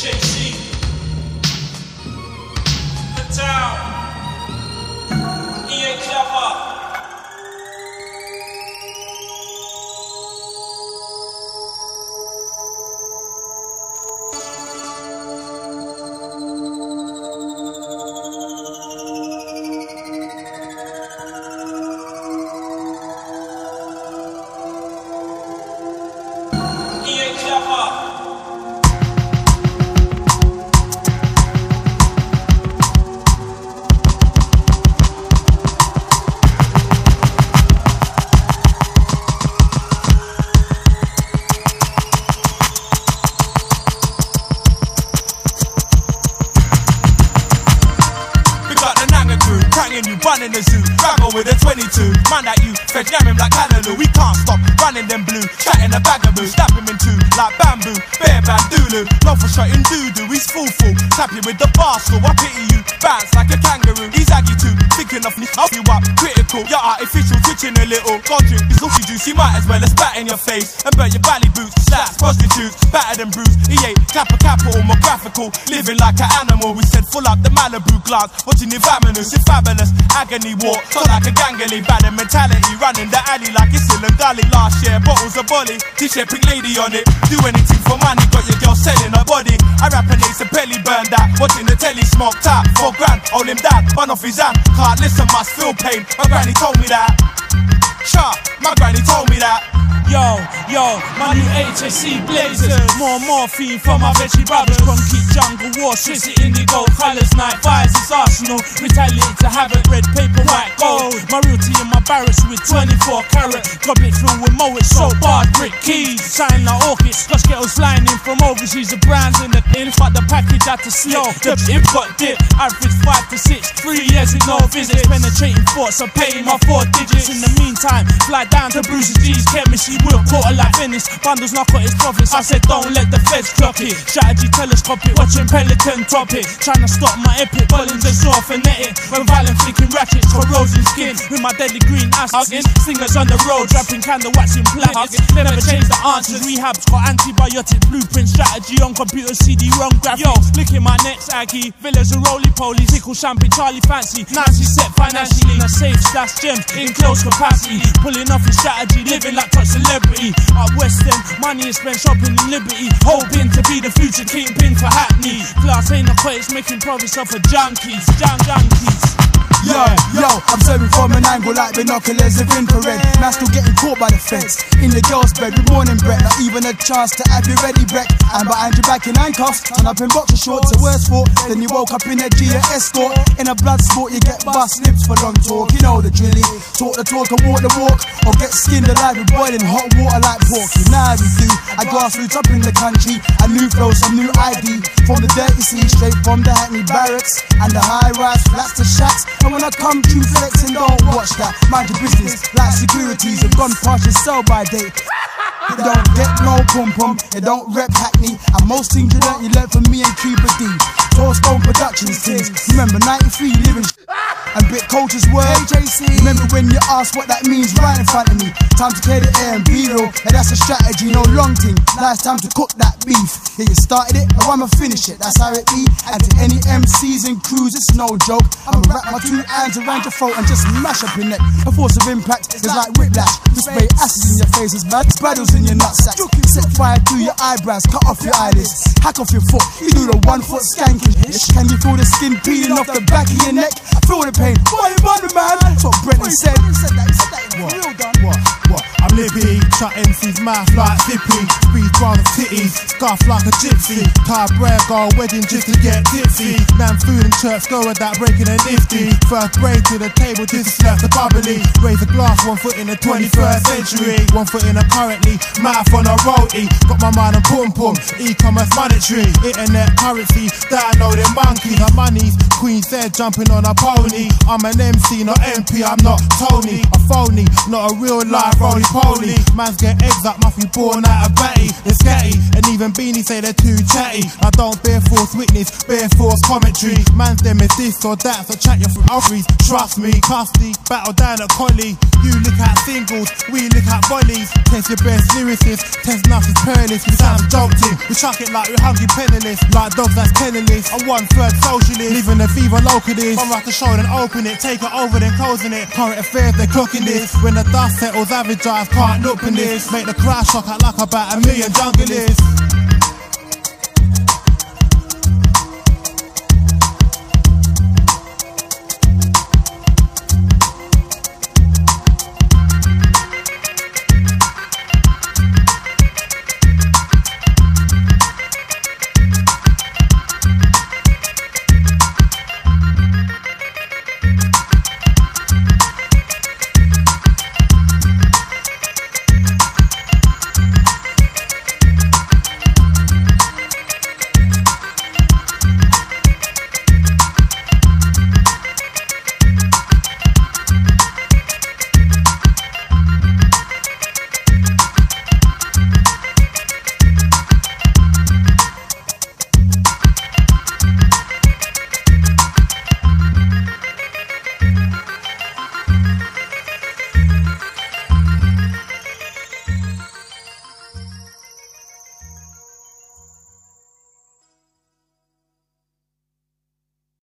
HAC. You, bunning the zoo. Rabble with a 22, man that you, fed him like Callaloo. We can't stop running them blue, chatting a bagaboo. Snap him in two, like bamboo, bear bandulu. love for shutting doo-doo, he's full. Tap you with the barstool, I pity you. Bounce like a kangaroo, he's aggy too. Thinking of me, up you up, critical. You're artificial, twitching a little. God he's lucky juice, you might as well have spat in your face. And burn your belly boots, slaps, prostitutes, battered and bruised. He ain't clapper capital, more graphical. Living like an animal, we said full up the Malibu glass. Watching the vaminous, it's fabulous. Agony walk, so like a gangly, bad mentality. Running the alley like it's still a gully. Last year, bottles of bolly. T-shirt, pink lady on it. Do anything for money, got your girl selling her body. I rap and Ace and Pelly burned out. Watching the telly smoked out. Four grand, hold him down, run off his hand. Can't listen, must feel pain. My granny told me that. Sha, my granny told me that. Yo, yo, my new HSC blazers. More morphine for my veggie brothers. Concrete jungle war, Swiss indigo colors. Night fires is arsenal. Retaliate to havoc, red paper, white gold. My routine in my barracks with 24 carat. Got it through with Moet, so barred brick keys. Shine like orchids. Scotch kettles flying in from overseas. The brands in the in, fuck the package out to slow. The import dip, average 5 to 6. Three years with no visits. Penetrating thoughts, I pay my four digits. In the meantime, fly down to Bruce's G's chemistry. Will quarter like Venice. Bundles narcotics profits. I said, don't let the feds clock it. Strategy telescopic, watching Pelican drop it. Trying to stop my epic, Bullins and saw phonetic. When violent flicking ratchets, corrosion skin. With my deadly green asking. Singers on the road, dropping candle, waxing planets. Never change the answers. Rehab's got antibiotic blueprint strategy on computer CD wrong graphics. Yo, licking my next Aggie. Villas and roly polies. Tickle champagne, Charlie fancy. Nancy set financially in a safe stash gems in close capacity. Pulling off his strategy, living like top celebrity. Up West End, money is spent shopping in Liberty. Hoping to be the future kingpin for Hackney. Glass ain't a place, making profits off of junkies. Junk junkies. Yo, yo, I'm serving from an angle like binoculars of infrared. Man still getting caught by the fence. In the girl's bed with morning breath, not even a chance to have you ready, Breck. And behind your back in handcuffs, turn up in boxer shorts, a worse sport. Then you woke up in a Gia escort. In a blood sport, you get bust lips for long talk. You know the drilly. Talk the talk and walk the walk, or get skinned alive with boiling hot water like pork. You know how we do. I grassroots up in the country, a new flow, some new ID. From the dirty sea, straight from the Hackney barracks and the high rise flats to shacks. And when I come true flexing, don't watch that. Mind your business, like securities have gone past your sell by date. You don't get no pum pum, you don't rep Hackney. And most things you learn, you learn from me and Cuba D. 12 Stone Productions things. Remember 93 living and bit cultures word. AJC. Remember when you asked what that means right in front of me. Time to clear the air and be real. And that's a strategy, no long thing. Now it's time to cook that beef. Yeah, you started it, now I'ma finish it. That's how it be. And to any MCs and crews, it's no joke. I'ma wrap my two hands around your throat and just mash up your neck. The force of impact is like whiplash. Just spray acid in your face, it's bad. Spraddles in your nutsack. Set fire to your eyebrows, cut off your eyelids. Hack off your foot, you do the one foot skanking. Can you feel the skin peeling off the back of your neck? I feel the pain. Why you man? That's what Brendan said. What? What? What? Libby, shut MC's mouth like Zippy. Speed round of titties, scuff like a gypsy. Tie bread, go wedding just to get tipsy. Man, food and church, go with that breaking a nifty. First grade to the table, just slap the bubbly. Raise a glass, one foot in the 21st century. One foot in a currently, mouth on a roadie. Got my mind on pum pum, e-commerce monetary. Internet currency, downloading monkeys. Her money's Queen said jumping on a pony. I'm an MC, not MP, I'm not Tony. A phony, not a real life roly. Man's get eggs up, must be born out of Betty. It's getty, and even Beanie say they're too chatty. I don't bear false witness, bear false commentary. Man's them is this or that, so chat your through Trust me, custody, battle down at Collie. You look at singles, we look at volleys. Test your best lyricist, test nothing's perilous. We sound jolting, we chuck it like we're hungry penniless. Like dogs that's penniless. A one third socialist, living a fever localist. I'm right to show then open it, take it over then closing it. Current affairs, they're clocking this. When the dust settles, average drive can't look in this. Make the crash shock out like about a million junglists.